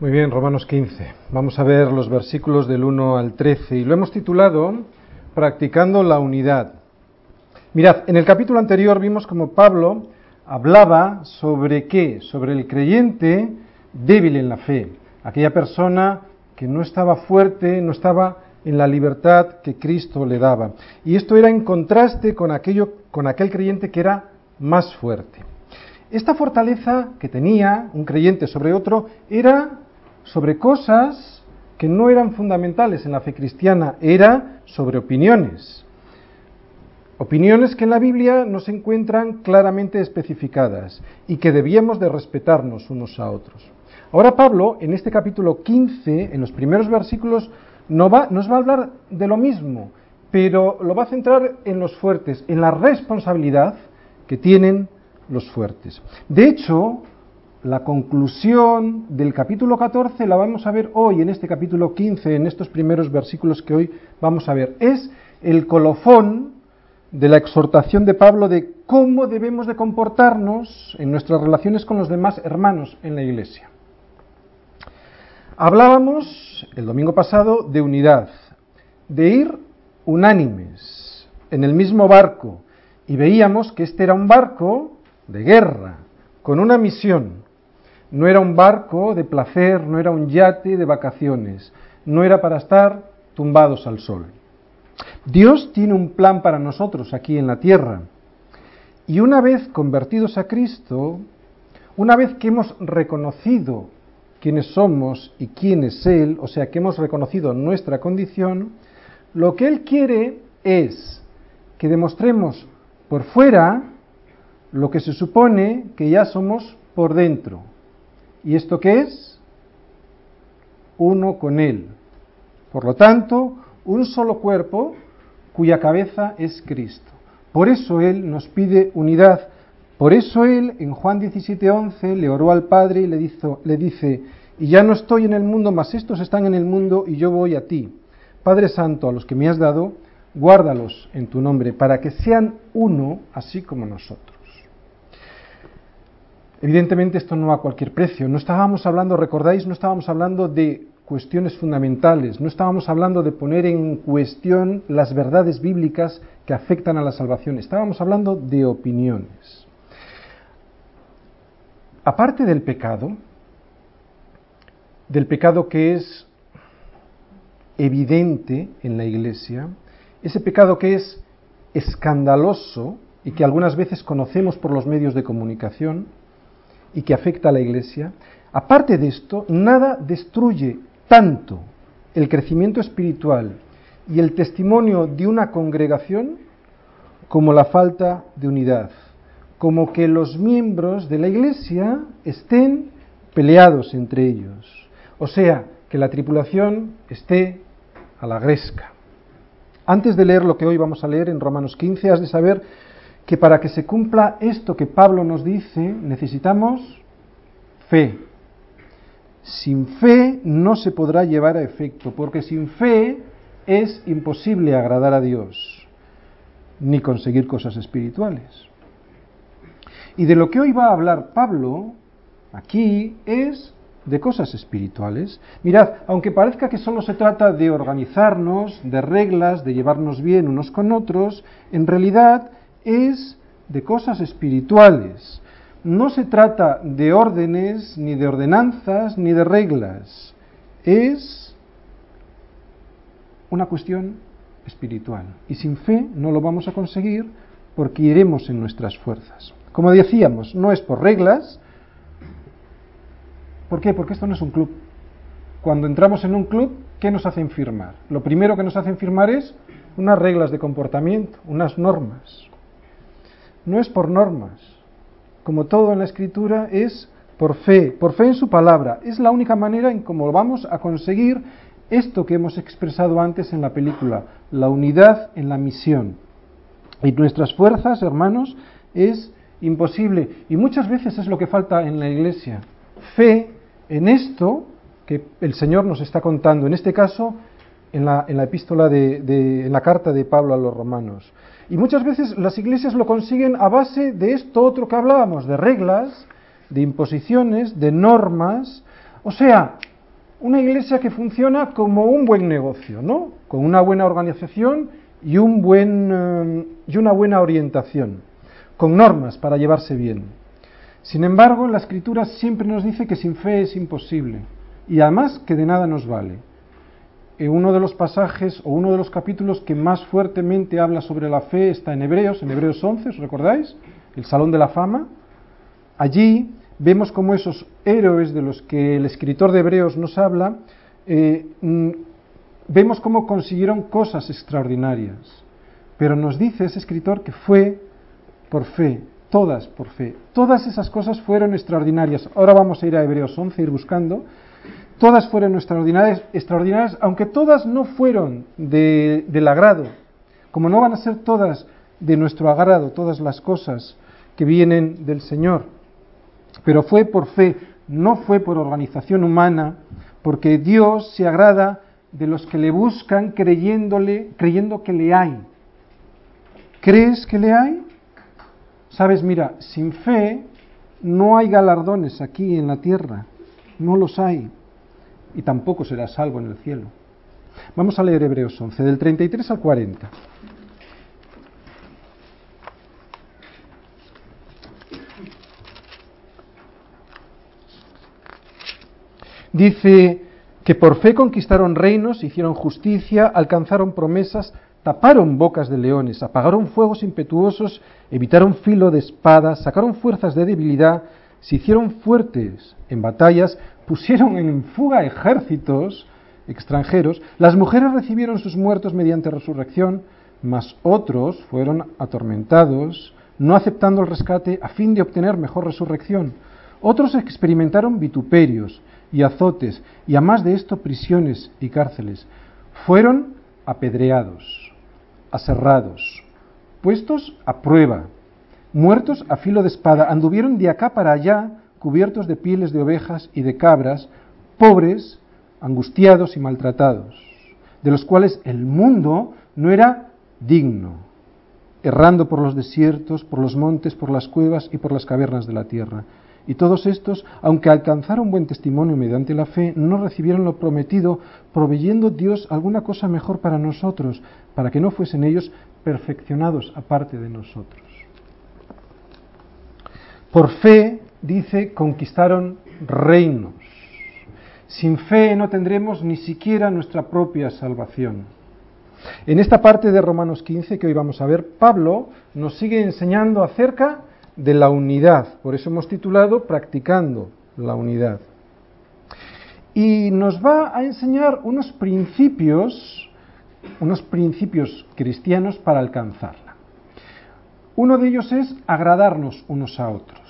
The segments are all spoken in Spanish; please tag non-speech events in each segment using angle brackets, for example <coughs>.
Muy bien, Romanos 15. Vamos a ver los versículos del 1 al 13 y lo hemos titulado Practicando la unidad. Mirad, en el capítulo anterior vimos como Pablo hablaba sobre qué, sobre el creyente débil en la fe, aquella persona que no estaba fuerte, no estaba en la libertad que Cristo le daba. Y esto era en contraste con aquello con aquel creyente que era más fuerte. Esta fortaleza que tenía un creyente sobre otro era sobre cosas que no eran fundamentales en la fe cristiana, era sobre opiniones. Opiniones que en la Biblia no se encuentran claramente especificadas y que debíamos de respetarnos unos a otros. Ahora Pablo, en este capítulo 15, en los primeros versículos, nos va, nos va a hablar de lo mismo, pero lo va a centrar en los fuertes, en la responsabilidad que tienen los fuertes. De hecho, la conclusión del capítulo 14 la vamos a ver hoy en este capítulo 15, en estos primeros versículos que hoy vamos a ver. Es el colofón de la exhortación de Pablo de cómo debemos de comportarnos en nuestras relaciones con los demás hermanos en la iglesia. Hablábamos el domingo pasado de unidad, de ir unánimes en el mismo barco y veíamos que este era un barco de guerra, con una misión. No era un barco de placer, no era un yate de vacaciones, no era para estar tumbados al sol. Dios tiene un plan para nosotros aquí en la tierra. Y una vez convertidos a Cristo, una vez que hemos reconocido quiénes somos y quién es Él, o sea, que hemos reconocido nuestra condición, lo que Él quiere es que demostremos por fuera lo que se supone que ya somos por dentro. ¿Y esto qué es? Uno con Él. Por lo tanto, un solo cuerpo cuya cabeza es Cristo. Por eso Él nos pide unidad. Por eso Él en Juan 17:11 le oró al Padre y le, le dice, y ya no estoy en el mundo, mas estos están en el mundo y yo voy a ti. Padre Santo, a los que me has dado, guárdalos en tu nombre, para que sean uno, así como nosotros. Evidentemente esto no a cualquier precio. No estábamos hablando, recordáis, no estábamos hablando de cuestiones fundamentales, no estábamos hablando de poner en cuestión las verdades bíblicas que afectan a la salvación, estábamos hablando de opiniones. Aparte del pecado, del pecado que es evidente en la iglesia, ese pecado que es escandaloso y que algunas veces conocemos por los medios de comunicación, y que afecta a la Iglesia, aparte de esto, nada destruye tanto el crecimiento espiritual y el testimonio de una congregación como la falta de unidad, como que los miembros de la Iglesia estén peleados entre ellos, o sea, que la tripulación esté a la gresca. Antes de leer lo que hoy vamos a leer en Romanos 15, has de saber que para que se cumpla esto que Pablo nos dice, necesitamos fe. Sin fe no se podrá llevar a efecto, porque sin fe es imposible agradar a Dios, ni conseguir cosas espirituales. Y de lo que hoy va a hablar Pablo aquí es de cosas espirituales. Mirad, aunque parezca que solo se trata de organizarnos, de reglas, de llevarnos bien unos con otros, en realidad es de cosas espirituales. No se trata de órdenes, ni de ordenanzas, ni de reglas. Es una cuestión espiritual. Y sin fe no lo vamos a conseguir porque iremos en nuestras fuerzas. Como decíamos, no es por reglas. ¿Por qué? Porque esto no es un club. Cuando entramos en un club, ¿qué nos hacen firmar? Lo primero que nos hacen firmar es unas reglas de comportamiento, unas normas no es por normas. Como todo en la escritura es por fe, por fe en su palabra. Es la única manera en cómo vamos a conseguir esto que hemos expresado antes en la película, la unidad en la misión. Y nuestras fuerzas, hermanos, es imposible. Y muchas veces es lo que falta en la iglesia. Fe en esto que el Señor nos está contando. En este caso, en la, en la epístola de, en la carta de Pablo a los romanos. Y muchas veces las iglesias lo consiguen a base de esto otro que hablábamos, de reglas, de imposiciones, de normas. O sea, una iglesia que funciona como un buen negocio, ¿no? Con una buena organización y, un buen, eh, y una buena orientación, con normas para llevarse bien. Sin embargo, la escritura siempre nos dice que sin fe es imposible y además que de nada nos vale. En uno de los pasajes o uno de los capítulos que más fuertemente habla sobre la fe está en Hebreos, en Hebreos 11, ¿os recordáis? El Salón de la Fama. Allí vemos cómo esos héroes de los que el escritor de Hebreos nos habla, eh, mm, vemos cómo consiguieron cosas extraordinarias. Pero nos dice ese escritor que fue por fe, todas por fe. Todas esas cosas fueron extraordinarias. Ahora vamos a ir a Hebreos 11, ir buscando. Todas fueron extraordinarias, aunque todas no fueron de, del agrado. Como no van a ser todas de nuestro agrado, todas las cosas que vienen del Señor. Pero fue por fe, no fue por organización humana, porque Dios se agrada de los que le buscan creyéndole, creyendo que le hay. ¿Crees que le hay? Sabes, mira, sin fe no hay galardones aquí en la tierra, no los hay, y tampoco será salvo en el cielo. Vamos a leer Hebreos 11, del 33 al 40. Dice que por fe conquistaron reinos, hicieron justicia, alcanzaron promesas, taparon bocas de leones, apagaron fuegos impetuosos, evitaron filo de espadas, sacaron fuerzas de debilidad, se hicieron fuertes en batallas, pusieron en fuga ejércitos extranjeros, las mujeres recibieron sus muertos mediante resurrección, mas otros fueron atormentados, no aceptando el rescate a fin de obtener mejor resurrección. Otros experimentaron vituperios y azotes, y a más de esto prisiones y cárceles. Fueron apedreados aserrados, puestos a prueba, muertos a filo de espada, anduvieron de acá para allá, cubiertos de pieles de ovejas y de cabras, pobres, angustiados y maltratados, de los cuales el mundo no era digno, errando por los desiertos, por los montes, por las cuevas y por las cavernas de la tierra. Y todos estos, aunque alcanzaron buen testimonio mediante la fe, no recibieron lo prometido, proveyendo Dios alguna cosa mejor para nosotros, para que no fuesen ellos perfeccionados aparte de nosotros. Por fe, dice, conquistaron reinos. Sin fe no tendremos ni siquiera nuestra propia salvación. En esta parte de Romanos 15 que hoy vamos a ver, Pablo nos sigue enseñando acerca de la unidad. Por eso hemos titulado Practicando la unidad. Y nos va a enseñar unos principios, unos principios cristianos para alcanzarla. Uno de ellos es agradarnos unos a otros.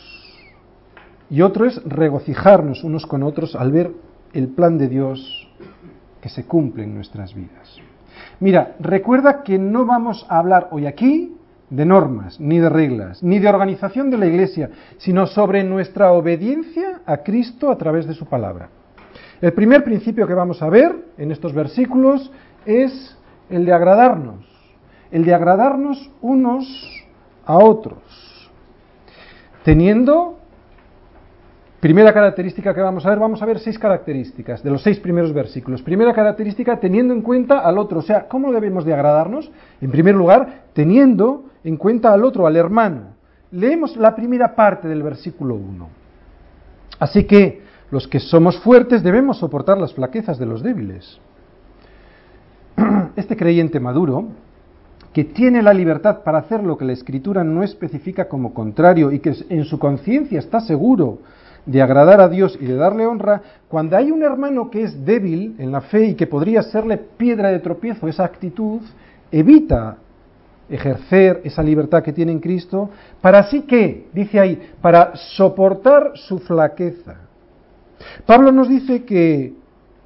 Y otro es regocijarnos unos con otros al ver el plan de Dios que se cumple en nuestras vidas. Mira, recuerda que no vamos a hablar hoy aquí de normas, ni de reglas, ni de organización de la Iglesia, sino sobre nuestra obediencia a Cristo a través de su palabra. El primer principio que vamos a ver en estos versículos es el de agradarnos, el de agradarnos unos a otros, teniendo Primera característica que vamos a ver, vamos a ver seis características de los seis primeros versículos. Primera característica, teniendo en cuenta al otro. O sea, ¿cómo debemos de agradarnos? En primer lugar, teniendo en cuenta al otro, al hermano. Leemos la primera parte del versículo 1. Así que los que somos fuertes debemos soportar las flaquezas de los débiles. <clears throat> Este creyente maduro, que tiene la libertad para hacer lo que la escritura no especifica como contrario y que en su conciencia está seguro de agradar a Dios y de darle honra, cuando hay un hermano que es débil en la fe y que podría serle piedra de tropiezo esa actitud, evita ejercer esa libertad que tiene en Cristo, para así que, dice ahí, para soportar su flaqueza. Pablo nos dice que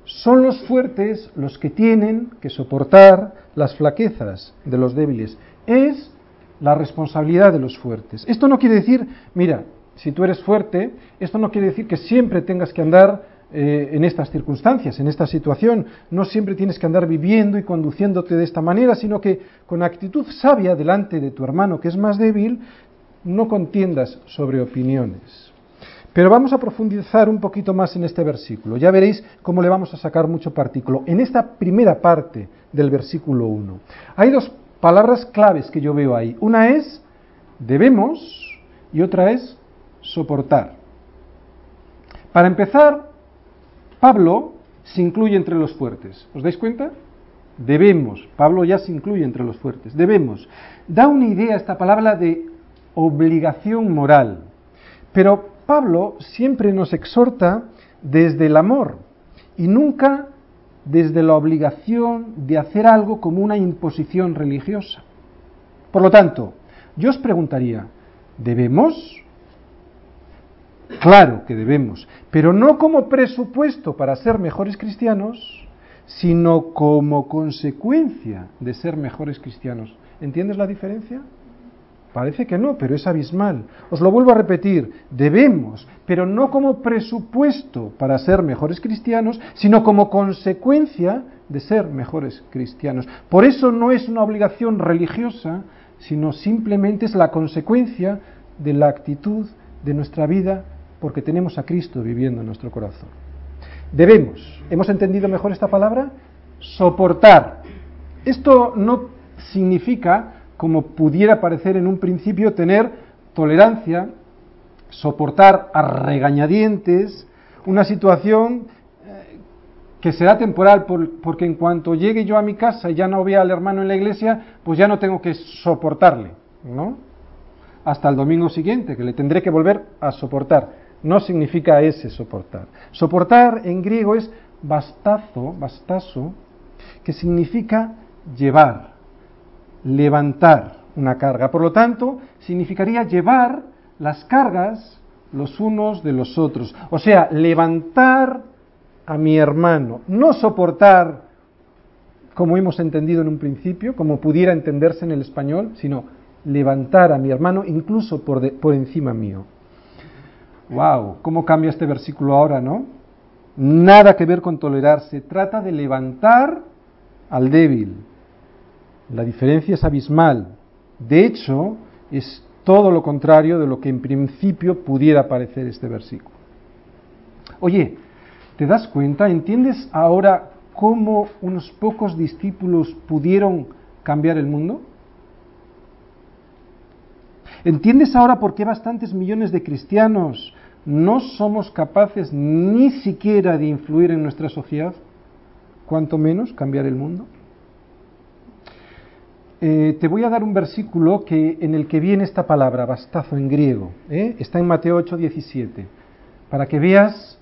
son los fuertes los que tienen que soportar las flaquezas de los débiles. Es la responsabilidad de los fuertes. Esto no quiere decir, mira, si tú eres fuerte, esto no quiere decir que siempre tengas que andar eh, en estas circunstancias, en esta situación. No siempre tienes que andar viviendo y conduciéndote de esta manera, sino que con actitud sabia delante de tu hermano que es más débil, no contiendas sobre opiniones. Pero vamos a profundizar un poquito más en este versículo. Ya veréis cómo le vamos a sacar mucho partículo. En esta primera parte del versículo 1. Hay dos palabras claves que yo veo ahí. Una es debemos y otra es soportar. Para empezar, Pablo se incluye entre los fuertes. ¿Os dais cuenta? Debemos. Pablo ya se incluye entre los fuertes. Debemos. Da una idea esta palabra de obligación moral. Pero Pablo siempre nos exhorta desde el amor y nunca desde la obligación de hacer algo como una imposición religiosa. Por lo tanto, yo os preguntaría, ¿debemos? Claro que debemos, pero no como presupuesto para ser mejores cristianos, sino como consecuencia de ser mejores cristianos. ¿Entiendes la diferencia? Parece que no, pero es abismal. Os lo vuelvo a repetir, debemos, pero no como presupuesto para ser mejores cristianos, sino como consecuencia de ser mejores cristianos. Por eso no es una obligación religiosa, sino simplemente es la consecuencia de la actitud de nuestra vida porque tenemos a Cristo viviendo en nuestro corazón. Debemos, ¿hemos entendido mejor esta palabra? Soportar. Esto no significa como pudiera parecer en un principio, tener tolerancia, soportar a regañadientes una situación eh, que será temporal, porque en cuanto llegue yo a mi casa y ya no vea al hermano en la iglesia, pues ya no tengo que soportarle, ¿no? Hasta el domingo siguiente, que le tendré que volver a soportar. No significa ese soportar. Soportar en griego es bastazo, bastazo, que significa llevar, levantar una carga. Por lo tanto, significaría llevar las cargas los unos de los otros. O sea, levantar a mi hermano, no soportar como hemos entendido en un principio, como pudiera entenderse en el español, sino levantar a mi hermano incluso por, por encima mío. ¡Wow! ¿Cómo cambia este versículo ahora, no? Nada que ver con tolerar, se trata de levantar al débil, la diferencia es abismal. De hecho, es todo lo contrario de lo que en principio pudiera parecer este versículo. Oye, ¿te das cuenta? ¿Entiendes ahora cómo unos pocos discípulos pudieron cambiar el mundo? ¿Entiendes ahora por qué bastantes millones de cristianos no somos capaces ni siquiera de influir en nuestra sociedad? ¿Cuánto menos cambiar el mundo? Eh, te voy a dar un versículo que, en el que viene esta palabra, bastazo en griego. ¿eh? Está en Mateo 8, 17, para que veas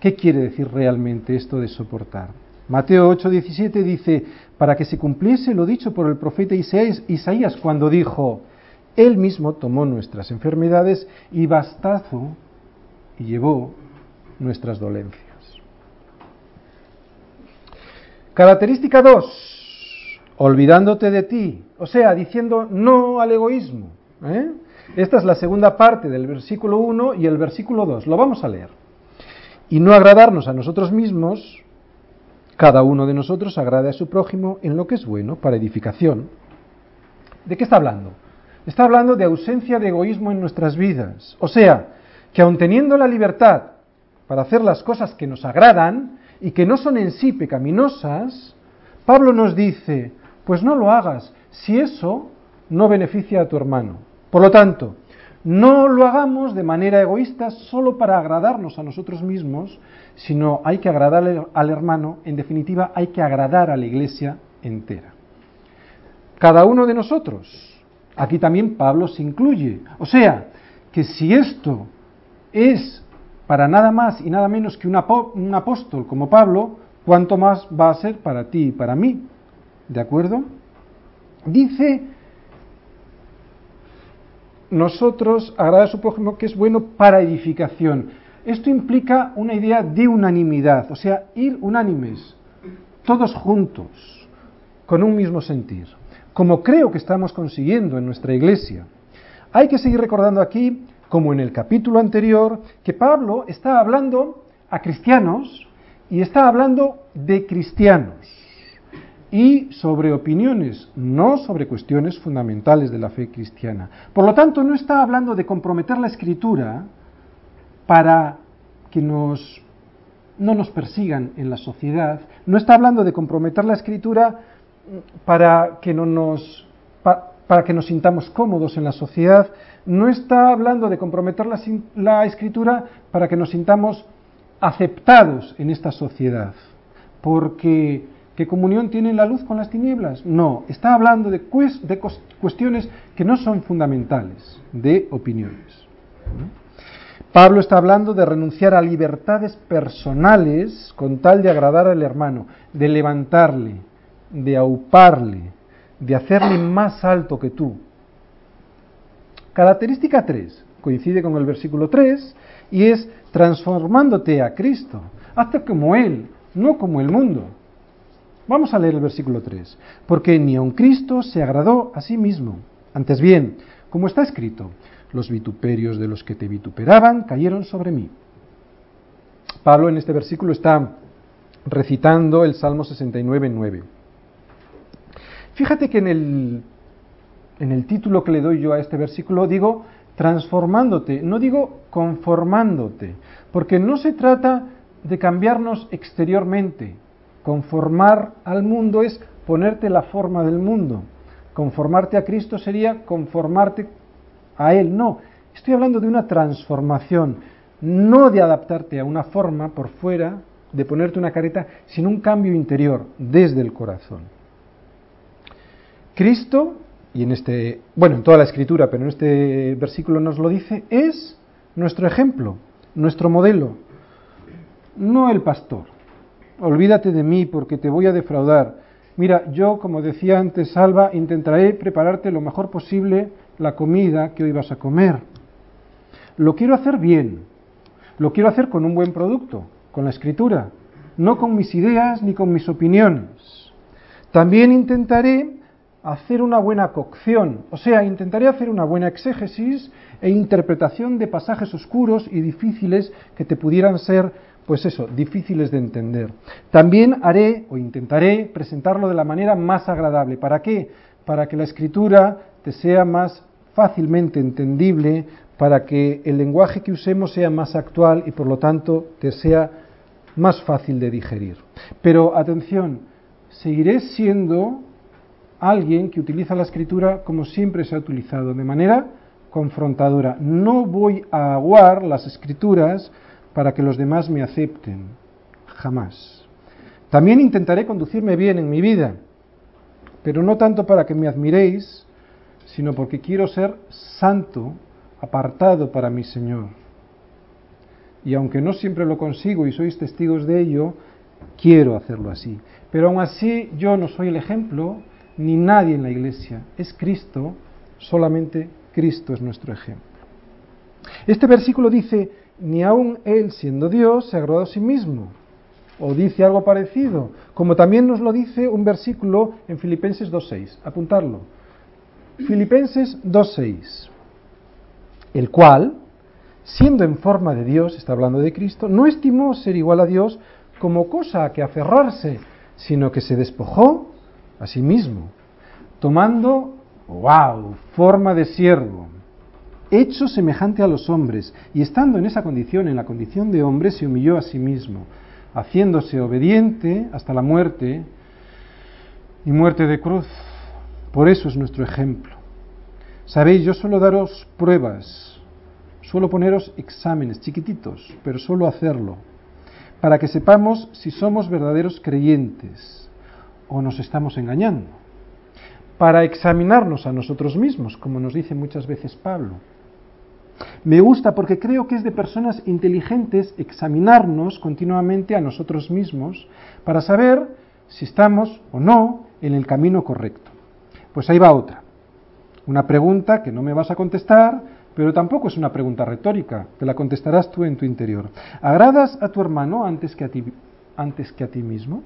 qué quiere decir realmente esto de soportar. Mateo 8, 17 dice, para que se cumpliese lo dicho por el profeta Isaías cuando dijo, Él mismo tomó nuestras enfermedades y bastazo y llevó nuestras dolencias. Característica 2 olvidándote de ti, o sea, diciendo no al egoísmo. ¿eh? Esta es la segunda parte del versículo 1 y el versículo 2. Lo vamos a leer. Y no agradarnos a nosotros mismos, cada uno de nosotros agrade a su prójimo en lo que es bueno para edificación. ¿De qué está hablando? Está hablando de ausencia de egoísmo en nuestras vidas. O sea, que aun teniendo la libertad para hacer las cosas que nos agradan y que no son en sí pecaminosas, Pablo nos dice, pues no lo hagas si eso no beneficia a tu hermano. Por lo tanto, no lo hagamos de manera egoísta solo para agradarnos a nosotros mismos, sino hay que agradarle al hermano, en definitiva hay que agradar a la iglesia entera. Cada uno de nosotros, aquí también Pablo se incluye, o sea, que si esto es para nada más y nada menos que un, apóstol como Pablo, ¿cuánto más va a ser para ti y para mí? ¿De acuerdo? Dice, nosotros agrada a su prójimo que es bueno para edificación. Esto implica una idea de unanimidad, o sea, ir unánimes, todos juntos, con un mismo sentir, como creo que estamos consiguiendo en nuestra iglesia. Hay que seguir recordando aquí, como en el capítulo anterior, que Pablo está hablando a cristianos y está hablando de cristianos y sobre opiniones, no sobre cuestiones fundamentales de la fe cristiana. Por lo tanto, no está hablando de comprometer la escritura para que nos, no nos persigan en la sociedad, no está hablando de comprometer la escritura para que, no nos, para que nos sintamos cómodos en la sociedad, no está hablando de comprometer la, la escritura para que nos sintamos aceptados en esta sociedad, porque ¿qué comunión tiene la luz con las tinieblas? No, está hablando de, cuestiones que no son fundamentales, de opiniones. Pablo está hablando de renunciar a libertades personales con tal de agradar al hermano, de levantarle, de auparle, de hacerle más alto que tú. Característica 3 coincide con el versículo 3 y es transformándote a Cristo. Hazte como Él, no como el mundo. Vamos a leer el versículo 3. Porque ni aun Cristo se agradó a sí mismo. Antes bien, como está escrito, los vituperios de los que te vituperaban cayeron sobre mí. Pablo en este versículo está recitando el Salmo 69, 9. Fíjate que en el, en el título que le doy yo a este versículo digo transformándote, no digo conformándote, porque no se trata de cambiarnos exteriormente. Conformar al mundo es ponerte la forma del mundo. Conformarte a Cristo sería conformarte a Él. No, estoy hablando de una transformación, no de adaptarte a una forma por fuera, de ponerte una careta, sino un cambio interior desde el corazón. Cristo y en este, bueno, en toda la escritura, pero en este versículo nos lo dice, es nuestro ejemplo, nuestro modelo, no el pastor. Olvídate de mí porque te voy a defraudar. Mira, yo, como decía antes Salva, intentaré prepararte lo mejor posible la comida que hoy vas a comer. Lo quiero hacer bien, lo quiero hacer con un buen producto, con la escritura, no con mis ideas ni con mis opiniones. También intentaré hacer una buena cocción, o sea, intentaré hacer una buena exégesis e interpretación de pasajes oscuros y difíciles que te pudieran ser, pues eso, difíciles de entender. También haré o intentaré presentarlo de la manera más agradable. ¿Para qué? Para que la escritura te sea más fácilmente entendible, para que el lenguaje que usemos sea más actual y por lo tanto te sea más fácil de digerir. Pero atención, seguiré siendo alguien que utiliza la escritura como siempre se ha utilizado, de manera confrontadora. No voy a aguar las escrituras para que los demás me acepten, jamás. También intentaré conducirme bien en mi vida, pero no tanto para que me admiréis, sino porque quiero ser santo, apartado para mi Señor. Y aunque no siempre lo consigo y sois testigos de ello, quiero hacerlo así. Pero aún así yo no soy el ejemplo, ni nadie en la iglesia, es Cristo, solamente Cristo es nuestro ejemplo. Este versículo dice, ni aun Él siendo Dios se agradó a sí mismo, o dice algo parecido, como también nos lo dice un versículo en Filipenses 2.6, apuntarlo. Filipenses 2.6, el cual, siendo en forma de Dios, está hablando de Cristo, no estimó ser igual a Dios como cosa a que aferrarse, sino que se despojó a sí mismo, tomando, wow, forma de siervo, hecho semejante a los hombres, y estando en esa condición, en la condición de hombre, se humilló a sí mismo, haciéndose obediente hasta la muerte y muerte de cruz. Por eso es nuestro ejemplo. Sabéis, yo suelo daros pruebas, suelo poneros exámenes chiquititos, pero suelo hacerlo, para que sepamos si somos verdaderos creyentes o nos estamos engañando. Para examinarnos a nosotros mismos, como nos dice muchas veces Pablo. Me gusta porque creo que es de personas inteligentes examinarnos continuamente a nosotros mismos para saber si estamos o no en el camino correcto. Pues ahí va otra. Una pregunta que no me vas a contestar, pero tampoco es una pregunta retórica, te la contestarás tú en tu interior. ¿Agradas a tu hermano antes que a ti, antes que a ti mismo?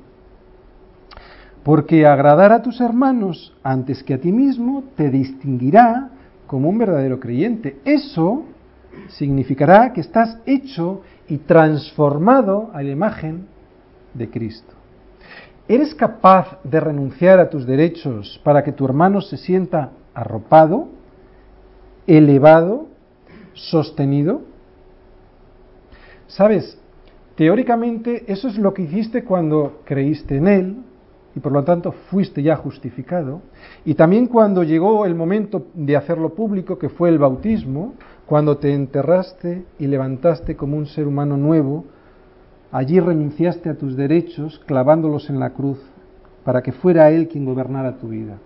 Porque agradar a tus hermanos antes que a ti mismo te distinguirá como un verdadero creyente. Eso significará que estás hecho y transformado a la imagen de Cristo. ¿Eres capaz de renunciar a tus derechos para que tu hermano se sienta arropado, elevado, sostenido? Sabes, teóricamente eso es lo que hiciste cuando creíste en Él y por lo tanto fuiste ya justificado. Y también cuando llegó el momento de hacerlo público, que fue el bautismo, cuando te enterraste y levantaste como un ser humano nuevo, allí renunciaste a tus derechos clavándolos en la cruz para que fuera Él quien gobernara tu vida.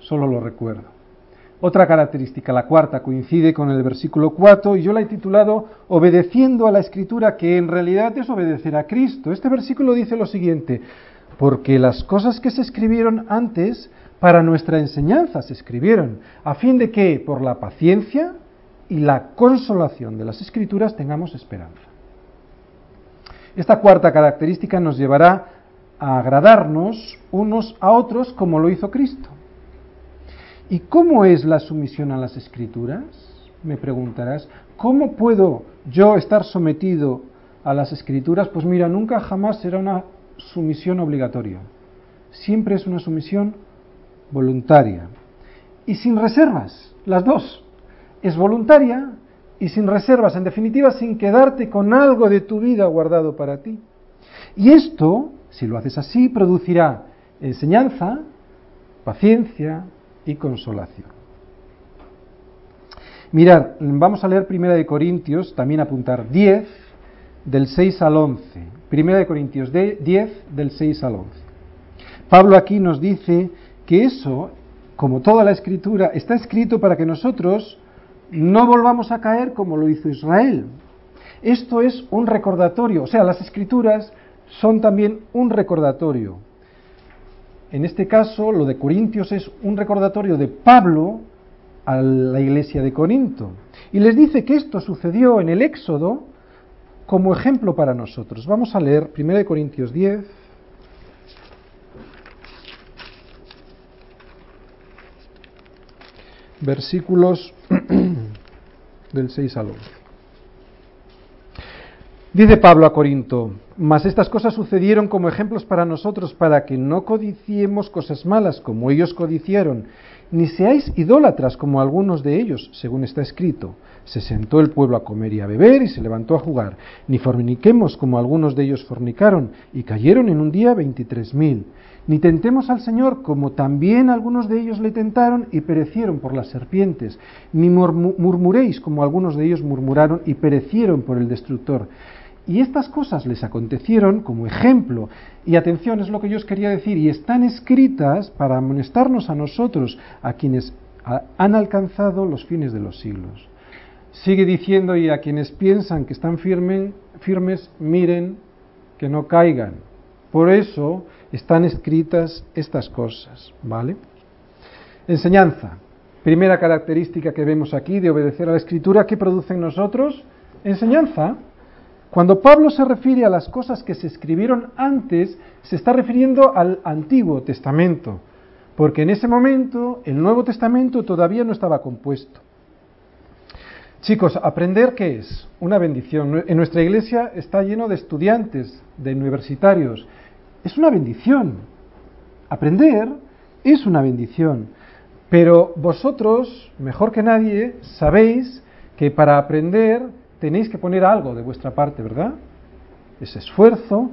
Solo lo recuerdo. Otra característica, la cuarta, coincide con el versículo 4 y yo la he titulado Obedeciendo a la Escritura, que en realidad es obedecer a Cristo. Este versículo dice lo siguiente, porque las cosas que se escribieron antes para nuestra enseñanza se escribieron, a fin de que por la paciencia y la consolación de las Escrituras tengamos esperanza. Esta cuarta característica nos llevará a agradarnos unos a otros como lo hizo Cristo. ¿Y cómo es la sumisión a las escrituras? Me preguntarás. ¿Cómo puedo yo estar sometido a las escrituras? Pues mira, nunca jamás será una sumisión obligatoria. Siempre es una sumisión voluntaria. Y sin reservas, las dos. Es voluntaria y sin reservas, en definitiva, sin quedarte con algo de tu vida guardado para ti. Y esto, si lo haces así, producirá enseñanza, paciencia, y consolación. Mirad, vamos a leer Primera de Corintios, también apuntar 10 del 6 al 11. Primera de Corintios 10 del 6 al 11. Pablo aquí nos dice que eso, como toda la escritura, está escrito para que nosotros no volvamos a caer como lo hizo Israel. Esto es un recordatorio, o sea, las escrituras son también un recordatorio en este caso, lo de Corintios es un recordatorio de Pablo a la iglesia de Corinto. Y les dice que esto sucedió en el Éxodo como ejemplo para nosotros. Vamos a leer 1 Corintios 10. Versículos <clears throat> del 6 al 11. Dice Pablo a Corinto, mas estas cosas sucedieron como ejemplos para nosotros, para que no codiciemos cosas malas como ellos codiciaron, ni seáis idólatras como algunos de ellos, según está escrito. Se sentó el pueblo a comer y a beber y se levantó a jugar, ni forniquemos como algunos de ellos fornicaron y cayeron en un día veintitrés mil. Ni tentemos al Señor como también algunos de ellos le tentaron y perecieron por las serpientes, ni murmuréis como algunos de ellos murmuraron y perecieron por el destructor. Y estas cosas les acontecieron como ejemplo. Y atención, es lo que yo os quería decir, y están escritas para amonestarnos a nosotros, a quienes han alcanzado los fines de los siglos. Sigue diciendo, y a quienes piensan que están firmes, miren que no caigan. Por eso están escritas estas cosas, ¿vale? Enseñanza. Primera característica que vemos aquí de obedecer a la escritura, ¿qué produce en nosotros? Enseñanza. Cuando Pablo se refiere a las cosas que se escribieron antes, se está refiriendo al Antiguo Testamento, porque en ese momento el Nuevo Testamento todavía no estaba compuesto. Chicos, aprender qué es? Una bendición. En nuestra iglesia está lleno de estudiantes, de universitarios. Es una bendición. Aprender es una bendición. Pero vosotros, mejor que nadie, sabéis que para aprender tenéis que poner algo de vuestra parte, ¿verdad? Es esfuerzo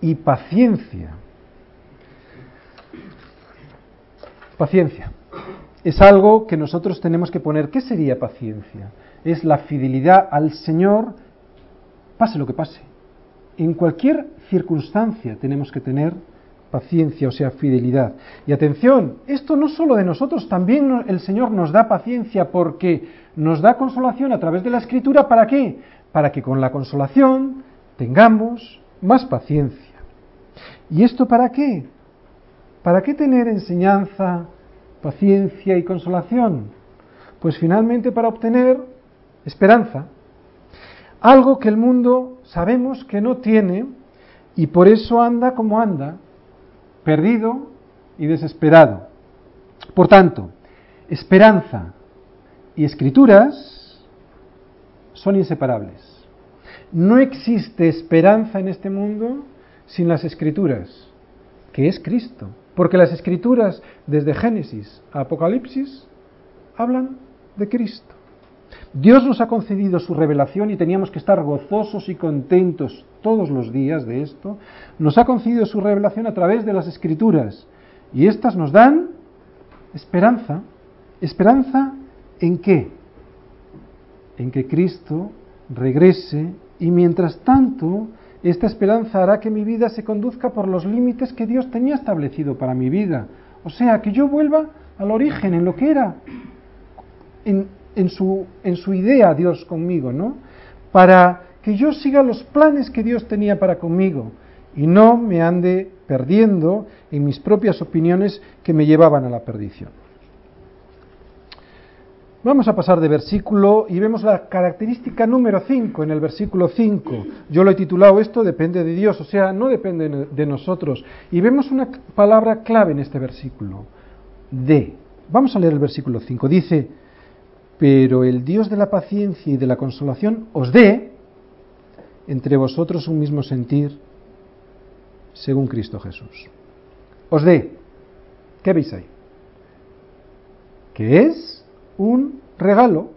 y paciencia. Paciencia. Es algo que nosotros tenemos que poner. ¿Qué sería paciencia? Es la fidelidad al Señor, pase lo que pase. En cualquier circunstancia tenemos que tener paciencia, o sea, fidelidad. Y atención, esto no solo de nosotros, también el Señor nos da paciencia porque nos da consolación a través de la Escritura. ¿Para qué? Para que con la consolación tengamos más paciencia. ¿Y esto para qué? ¿Para qué tener enseñanza, paciencia y consolación? Pues finalmente para obtener esperanza. Algo que el mundo sabemos que no tiene y por eso anda como anda, perdido y desesperado. Por tanto, esperanza y escrituras son inseparables. No existe esperanza en este mundo sin las escrituras, que es Cristo. Porque las escrituras, desde Génesis a Apocalipsis, hablan de Cristo. Dios nos ha concedido su revelación y teníamos que estar gozosos y contentos todos los días de esto. Nos ha concedido su revelación a través de las escrituras y estas nos dan esperanza. ¿Esperanza en qué? En que Cristo regrese y mientras tanto esta esperanza hará que mi vida se conduzca por los límites que Dios tenía establecido para mi vida. O sea, que yo vuelva al origen, en lo que era, en, su, en su idea Dios conmigo, ¿no? Para que yo siga los planes que Dios tenía para conmigo y no me ande perdiendo en mis propias opiniones que me llevaban a la perdición. Vamos a pasar de versículo y vemos la característica número 5 en el versículo 5. Yo lo he titulado esto depende de Dios, o sea, no depende de nosotros. Y vemos una palabra clave en este versículo, de. Vamos a leer el versículo 5. Dice, pero el Dios de la paciencia y de la consolación os dé entre vosotros un mismo sentir según Cristo Jesús. Os dé. ¿Qué veis ahí? ¿Qué es? un regalo.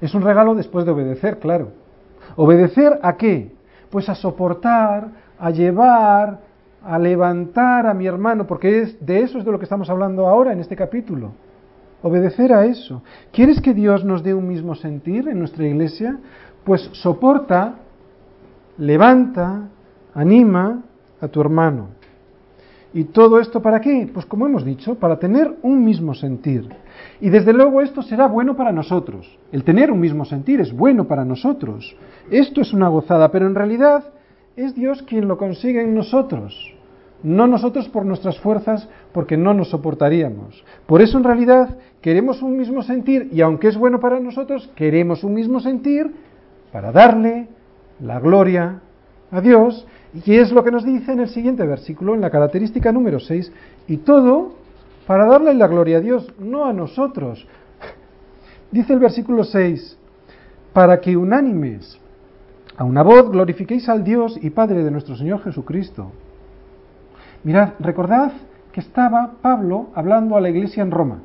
Es un regalo después de obedecer, claro. ¿Obedecer a qué? Pues a soportar, a llevar, a levantar a mi hermano, porque es, de eso es de lo que estamos hablando ahora en este capítulo. Obedecer a eso. ¿Quieres que Dios nos dé un mismo sentir en nuestra iglesia? Pues soporta, levanta, anima a tu hermano. ¿Y todo esto para qué? Pues como hemos dicho, para tener un mismo sentir. Y desde luego esto será bueno para nosotros. El tener un mismo sentir es bueno para nosotros. Esto es una gozada, pero en realidad es Dios quien lo consigue en nosotros. No nosotros por nuestras fuerzas, porque no nos soportaríamos. Por eso en realidad queremos un mismo sentir y aunque es bueno para nosotros, queremos un mismo sentir para darle la gloria a Dios y es lo que nos dice en el siguiente versículo, en la característica número 6, y todo para darle la gloria a Dios, no a nosotros. Dice el versículo 6, para que unánimes, a una voz, glorifiquéis al Dios y Padre de nuestro Señor Jesucristo. Mirad, recordad que estaba Pablo hablando a la iglesia en Roma.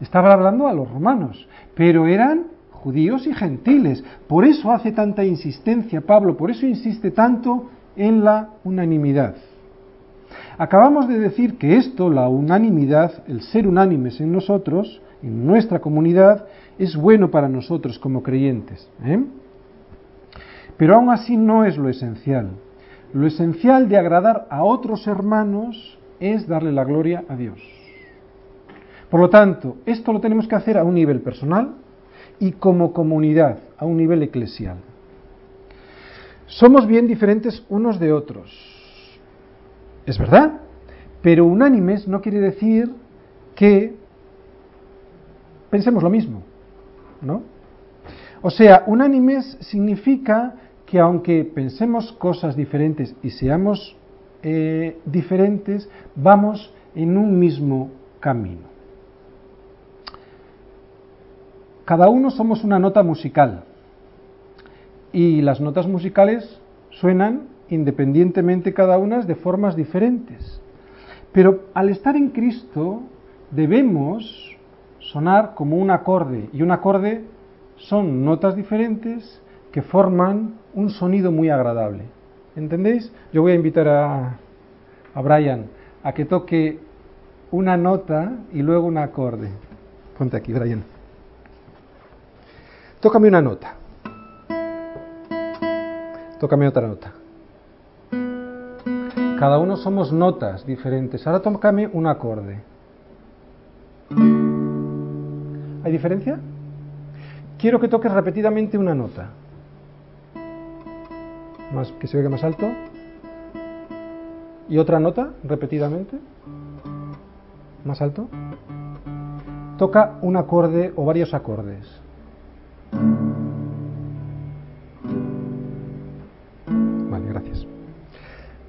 Estaba hablando a los romanos, pero eran judíos y gentiles. Por eso hace tanta insistencia Pablo, por eso insiste tanto en la unanimidad. Acabamos de decir que esto, la unanimidad, el ser unánimes en nosotros, en nuestra comunidad, es bueno para nosotros como creyentes. ¿eh? Pero aún así no es lo esencial. Lo esencial de agradar a otros hermanos es darle la gloria a Dios. Por lo tanto, esto lo tenemos que hacer a un nivel personal y como comunidad, a un nivel eclesial. Somos bien diferentes unos de otros. Es verdad, pero unánimes no quiere decir que pensemos lo mismo, ¿no? O sea, unánimes significa que aunque pensemos cosas diferentes y seamos eh, diferentes, vamos en un mismo camino. Cada uno somos una nota musical y las notas musicales suenan independientemente cada una de formas diferentes. Pero al estar en Cristo debemos sonar como un acorde y un acorde son notas diferentes que forman un sonido muy agradable. ¿Entendéis? Yo voy a invitar a, a Brian a que toque una nota y luego un acorde. Ponte aquí, Brian. Tócame una nota. Tócame otra nota. Cada uno somos notas diferentes. Ahora tócame un acorde. ¿Hay diferencia? Quiero que toques repetidamente una nota. Más, que se oiga más alto. ¿Y otra nota repetidamente? ¿Más alto? Toca un acorde o varios acordes.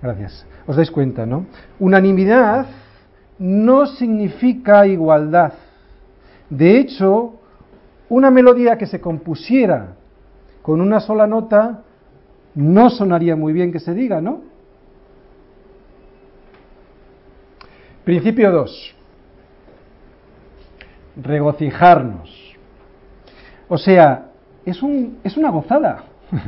Gracias. Os dais cuenta, ¿no? Unanimidad no significa igualdad. De hecho, una melodía que se compusiera con una sola nota no sonaría muy bien que se diga, ¿no? Principio 2. Regocijarnos. O sea, es, un, es una gozada <laughs>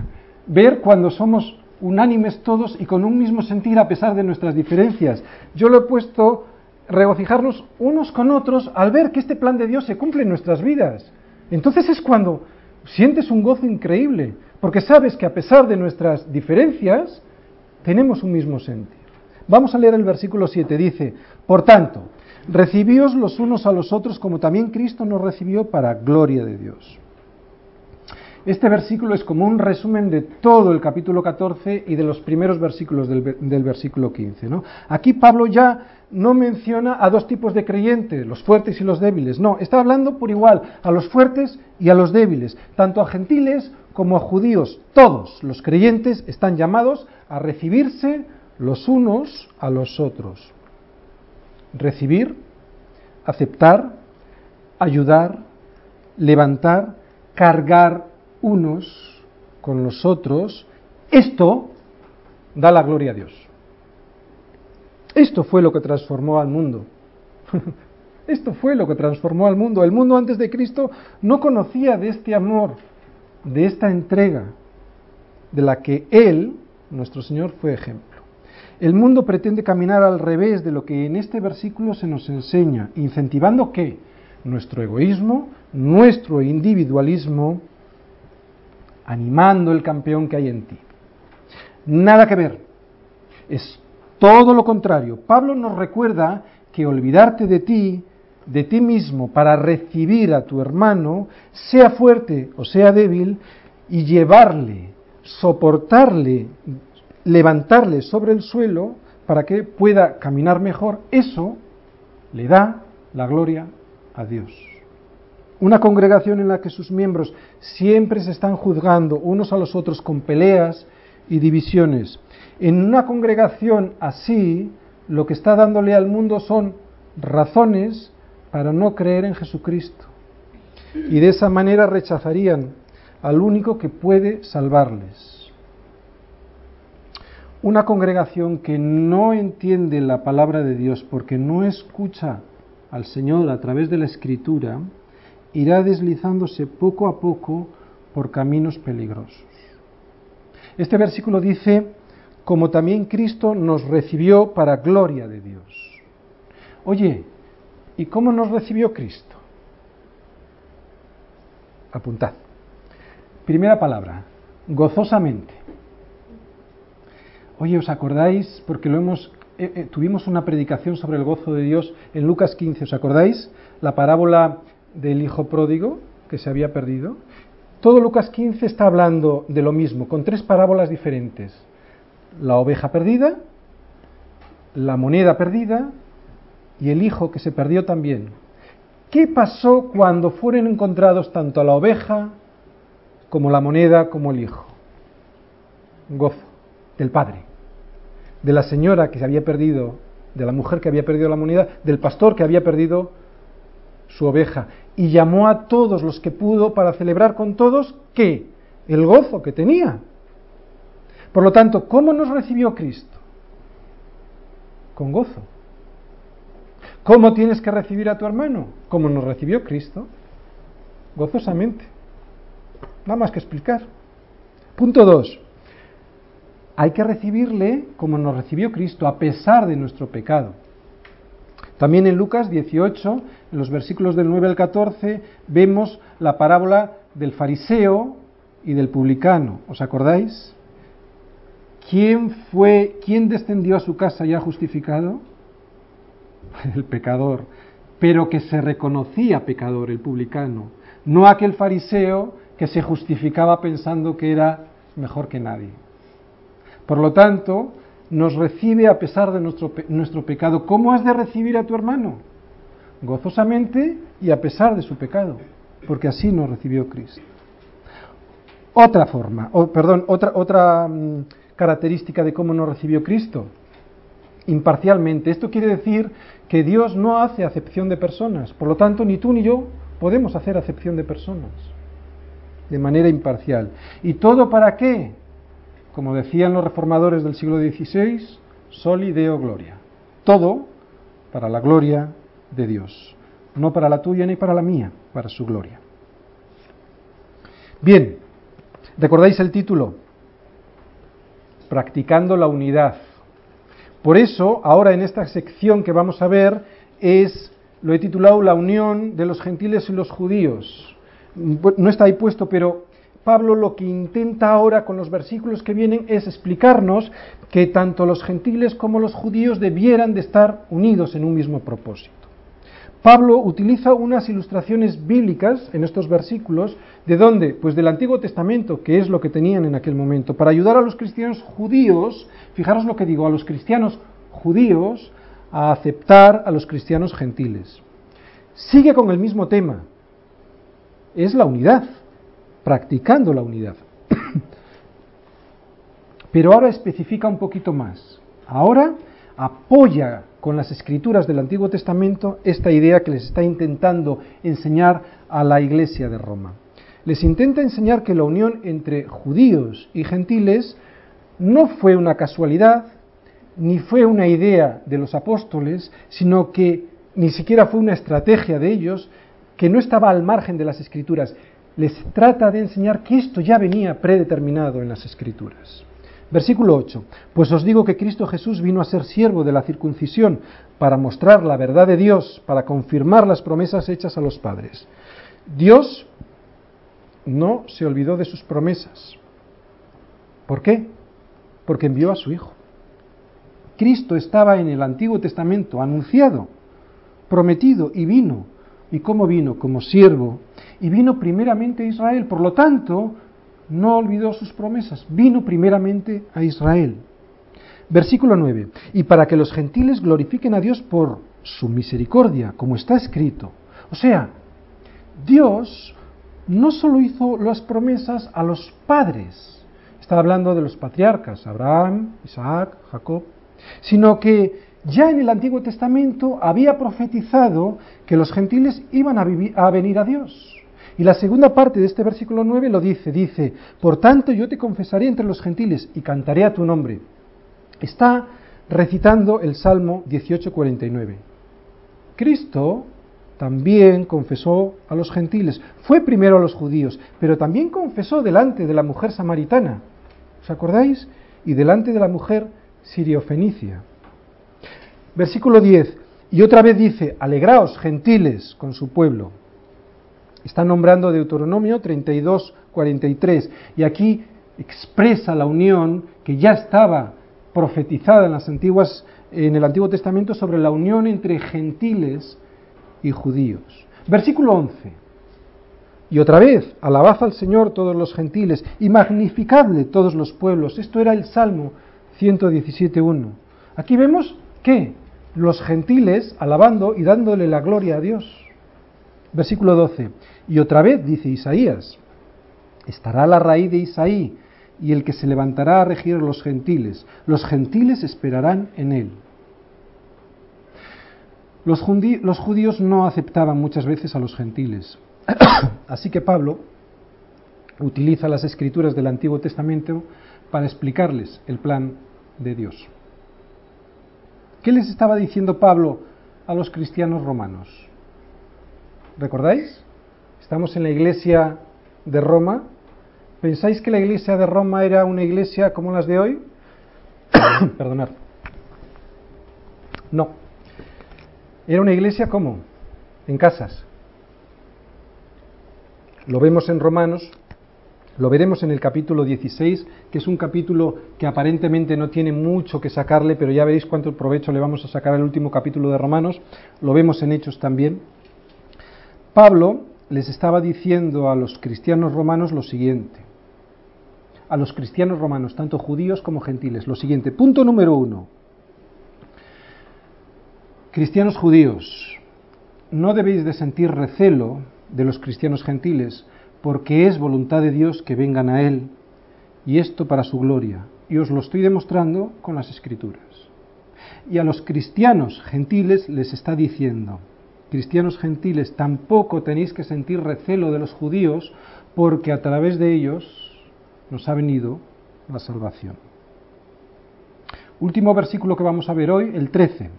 ver cuando somos unánimes todos y con un mismo sentir a pesar de nuestras diferencias. Yo lo he puesto regocijarnos unos con otros al ver que este plan de Dios se cumple en nuestras vidas. Entonces es cuando sientes un gozo increíble, porque sabes que a pesar de nuestras diferencias, tenemos un mismo sentir. Vamos a leer el versículo 7, dice, por tanto, recibíos los unos a los otros como también Cristo nos recibió para gloria de Dios. Este versículo es como un resumen de todo el capítulo 14 y de los primeros versículos del, versículo 15. ¿no? Aquí Pablo ya no menciona a dos tipos de creyentes, los fuertes y los débiles. No, está hablando por igual a los fuertes y a los débiles, tanto a gentiles como judíos. Todos los creyentes están llamados a recibirse los unos a los otros. Recibir, aceptar, ayudar, levantar, cargar unos con los otros, esto da la gloria a Dios. Esto fue lo que transformó al mundo. <laughs> Esto fue lo que transformó al mundo. El mundo antes de Cristo no conocía de este amor, de esta entrega, de la que Él, nuestro Señor, fue ejemplo. El mundo pretende caminar al revés de lo que en este versículo se nos enseña, incentivando qué? Nuestro egoísmo, nuestro individualismo, animando el campeón que hay en ti. Nada que ver. Es todo lo contrario. Pablo nos recuerda que olvidarte de ti, de ti mismo, para recibir a tu hermano, sea fuerte o sea débil, y llevarle, soportarle, levantarle sobre el suelo para que pueda caminar mejor, eso le da la gloria a Dios. Una congregación en la que sus miembros siempre se están juzgando unos a los otros con peleas y divisiones. En una congregación así, lo que está dándole al mundo son razones para no creer en Jesucristo. Y de esa manera rechazarían al único que puede salvarles. Una congregación que no entiende la palabra de Dios porque no escucha al Señor a través de la Escritura, irá deslizándose poco a poco por caminos peligrosos. Este versículo dice, como también Cristo nos recibió para gloria de Dios. Oye, ¿y cómo nos recibió Cristo? Apuntad. Primera palabra, gozosamente. Oye, ¿os acordáis? Porque lo hemos, eh, eh, tuvimos una predicación sobre el gozo de Dios en Lucas 15, ¿os acordáis? La parábola del hijo pródigo que se había perdido. Todo Lucas 15 está hablando de lo mismo, con tres parábolas diferentes. La oveja perdida, la moneda perdida y el hijo que se perdió también. ¿Qué pasó cuando fueron encontrados tanto la oveja como la moneda como el hijo? Gozo del padre, de la señora que se había perdido, de la mujer que había perdido la moneda, del pastor que había perdido su oveja y llamó a todos los que pudo para celebrar con todos que el gozo que tenía. Por lo tanto, ¿cómo nos recibió Cristo? Con gozo. ¿Cómo tienes que recibir a tu hermano? ¿Cómo nos recibió Cristo? Gozosamente. Nada más que explicar. Punto 2. Hay que recibirle como nos recibió Cristo, a pesar de nuestro pecado. También en Lucas 18, en los versículos del 9 al 14, vemos la parábola del fariseo y del publicano. ¿Os acordáis? ¿Quién fue, quién descendió a su casa ya justificado? <laughs> El pecador, pero que se reconocía pecador, el publicano, no aquel fariseo que se justificaba pensando que era mejor que nadie. Por lo tanto, nos recibe a pesar de nuestro, nuestro pecado. ¿Cómo has de recibir a tu hermano? Gozosamente y a pesar de su pecado, porque así nos recibió Cristo. Otra forma, o, perdón, otra, otra mm, característica de cómo nos recibió Cristo, imparcialmente. Esto quiere decir que Dios no hace acepción de personas, por lo tanto ni tú ni yo podemos hacer acepción de personas de manera imparcial. ¿Y todo para qué? como decían los reformadores del siglo XVI, soli deo gloria. Todo para la gloria de Dios, no para la tuya ni para la mía, para su gloria. Bien, ¿recordáis el título? Practicando la unidad. Por eso, ahora en esta sección que vamos a ver, es, lo he titulado La unión de los gentiles y los judíos. No está ahí puesto, pero Pablo lo que intenta ahora con los versículos que vienen es explicarnos que tanto los gentiles como los judíos debieran de estar unidos en un mismo propósito. Pablo utiliza unas ilustraciones bíblicas en estos versículos, ¿de dónde? Pues del Antiguo Testamento, que es lo que tenían en aquel momento, para ayudar a los cristianos judíos, fijaros lo que digo, a los cristianos judíos a aceptar a los cristianos gentiles. Sigue con el mismo tema, es la unidad practicando la unidad. <coughs> Pero ahora especifica un poquito más. Ahora apoya con las escrituras del Antiguo Testamento esta idea que les está intentando enseñar a la iglesia de Roma. Les intenta enseñar que la unión entre judíos y gentiles no fue una casualidad, ni fue una idea de los apóstoles, sino que ni siquiera fue una estrategia de ellos, que no estaba al margen de las escrituras, les trata de enseñar que esto ya venía predeterminado en las Escrituras. Versículo 8. Pues os digo que Cristo Jesús vino a ser siervo de la circuncisión para mostrar la verdad de Dios, para confirmar las promesas hechas a los padres. Dios no se olvidó de sus promesas. ¿Por qué? Porque envió a su Hijo. Cristo estaba en el Antiguo Testamento anunciado, prometido y vino. ¿Y cómo vino? Como siervo y vino primeramente a Israel. Por lo tanto, no olvidó sus promesas, vino primeramente a Israel. Versículo 9. Y para que los gentiles glorifiquen a Dios por su misericordia, como está escrito. O sea, Dios no solo hizo las promesas a los padres, está hablando de los patriarcas, Abraham, Isaac, Jacob, sino que ya en el Antiguo Testamento había profetizado que los gentiles iban a, a venir a Dios. Y la segunda parte de este versículo 9 lo dice, dice, por tanto yo te confesaré entre los gentiles y cantaré a tu nombre. Está recitando el Salmo 18:49. Cristo también confesó a los gentiles, fue primero a los judíos, pero también confesó delante de la mujer samaritana. ¿Os acordáis? Y delante de la mujer siriofenicia. Versículo 10. Y otra vez dice, alegraos gentiles con su pueblo. Está nombrando Deuteronomio 32, 43 y aquí expresa la unión que ya estaba profetizada en las antiguas en el Antiguo Testamento sobre la unión entre gentiles y judíos. Versículo 11. Y otra vez, alabad al Señor todos los gentiles y magnificadle todos los pueblos. Esto era el Salmo 117.1. Aquí vemos que los gentiles alabando y dándole la gloria a Dios. Versículo 12. Y otra vez dice Isaías, estará la raíz de Isaí y el que se levantará a regir los gentiles. Los gentiles esperarán en él. Los, los judíos no aceptaban muchas veces a los gentiles. <coughs> Así que Pablo utiliza las escrituras del Antiguo Testamento para explicarles el plan de Dios. ¿Qué les estaba diciendo Pablo a los cristianos romanos? ¿Recordáis? Estamos en la iglesia de Roma. ¿Pensáis que la iglesia de Roma era una iglesia como las de hoy? <coughs> Perdonad. No. Era una iglesia como? En casas. Lo vemos en Romanos, lo veremos en el capítulo 16, que es un capítulo que aparentemente no tiene mucho que sacarle, pero ya veréis cuánto provecho le vamos a sacar al último capítulo de Romanos. Lo vemos en Hechos también. Pablo les estaba diciendo a los cristianos romanos lo siguiente. A los cristianos romanos, tanto judíos como gentiles, lo siguiente. Punto número uno. Cristianos judíos, no debéis de sentir recelo de los cristianos gentiles, porque es voluntad de Dios que vengan a Él, y esto para su gloria. Y os lo estoy demostrando con las escrituras. Y a los cristianos gentiles les está diciendo, cristianos gentiles, tampoco tenéis que sentir recelo de los judíos, porque a través de ellos nos ha venido la salvación. Último versículo que vamos a ver hoy, el 13.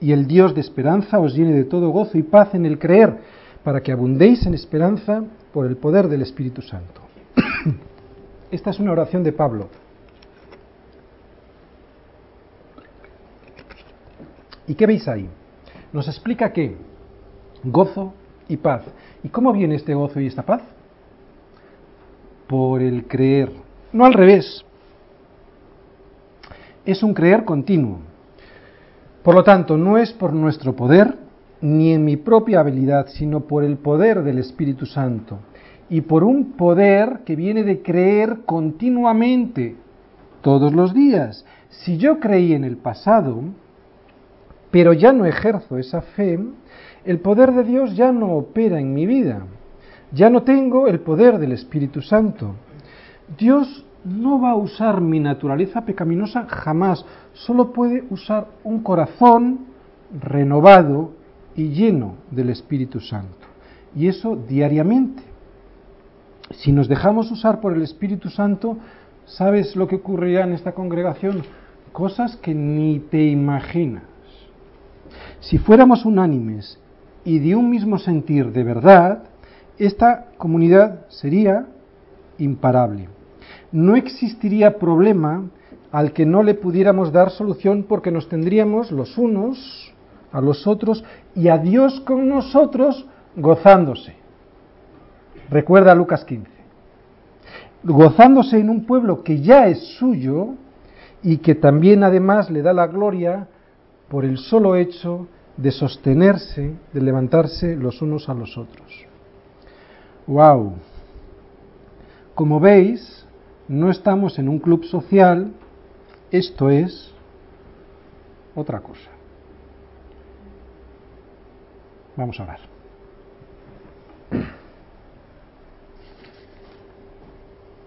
Y el Dios de esperanza os llene de todo gozo y paz en el creer, para que abundéis en esperanza por el poder del Espíritu Santo. <clears throat> Esta es una oración de Pablo. ¿Y qué veis ahí? Nos explica que gozo y paz. ¿Y cómo viene este gozo y esta paz? Por el creer, no al revés. Es un creer continuo. Por lo tanto, no es por nuestro poder ni en mi propia habilidad, sino por el poder del Espíritu Santo y por un poder que viene de creer continuamente, todos los días. Si yo creí en el pasado, pero ya no ejerzo esa fe, el poder de Dios ya no opera en mi vida. Ya no tengo el poder del Espíritu Santo. Dios no va a usar mi naturaleza pecaminosa jamás. Solo puede usar un corazón renovado y lleno del Espíritu Santo. Y eso diariamente. Si nos dejamos usar por el Espíritu Santo, ¿sabes lo que ocurrirá en esta congregación? Cosas que ni te imaginas. Si fuéramos unánimes y de un mismo sentir de verdad, esta comunidad sería imparable. No existiría problema al que no le pudiéramos dar solución porque nos tendríamos los unos a los otros y a Dios con nosotros gozándose. Recuerda Lucas 15. Gozándose en un pueblo que ya es suyo y que también además le da la gloria por el solo hecho de sostenerse, de levantarse los unos a los otros. ¡Wow! Como veis, no estamos en un club social, esto es otra cosa. Vamos a ver.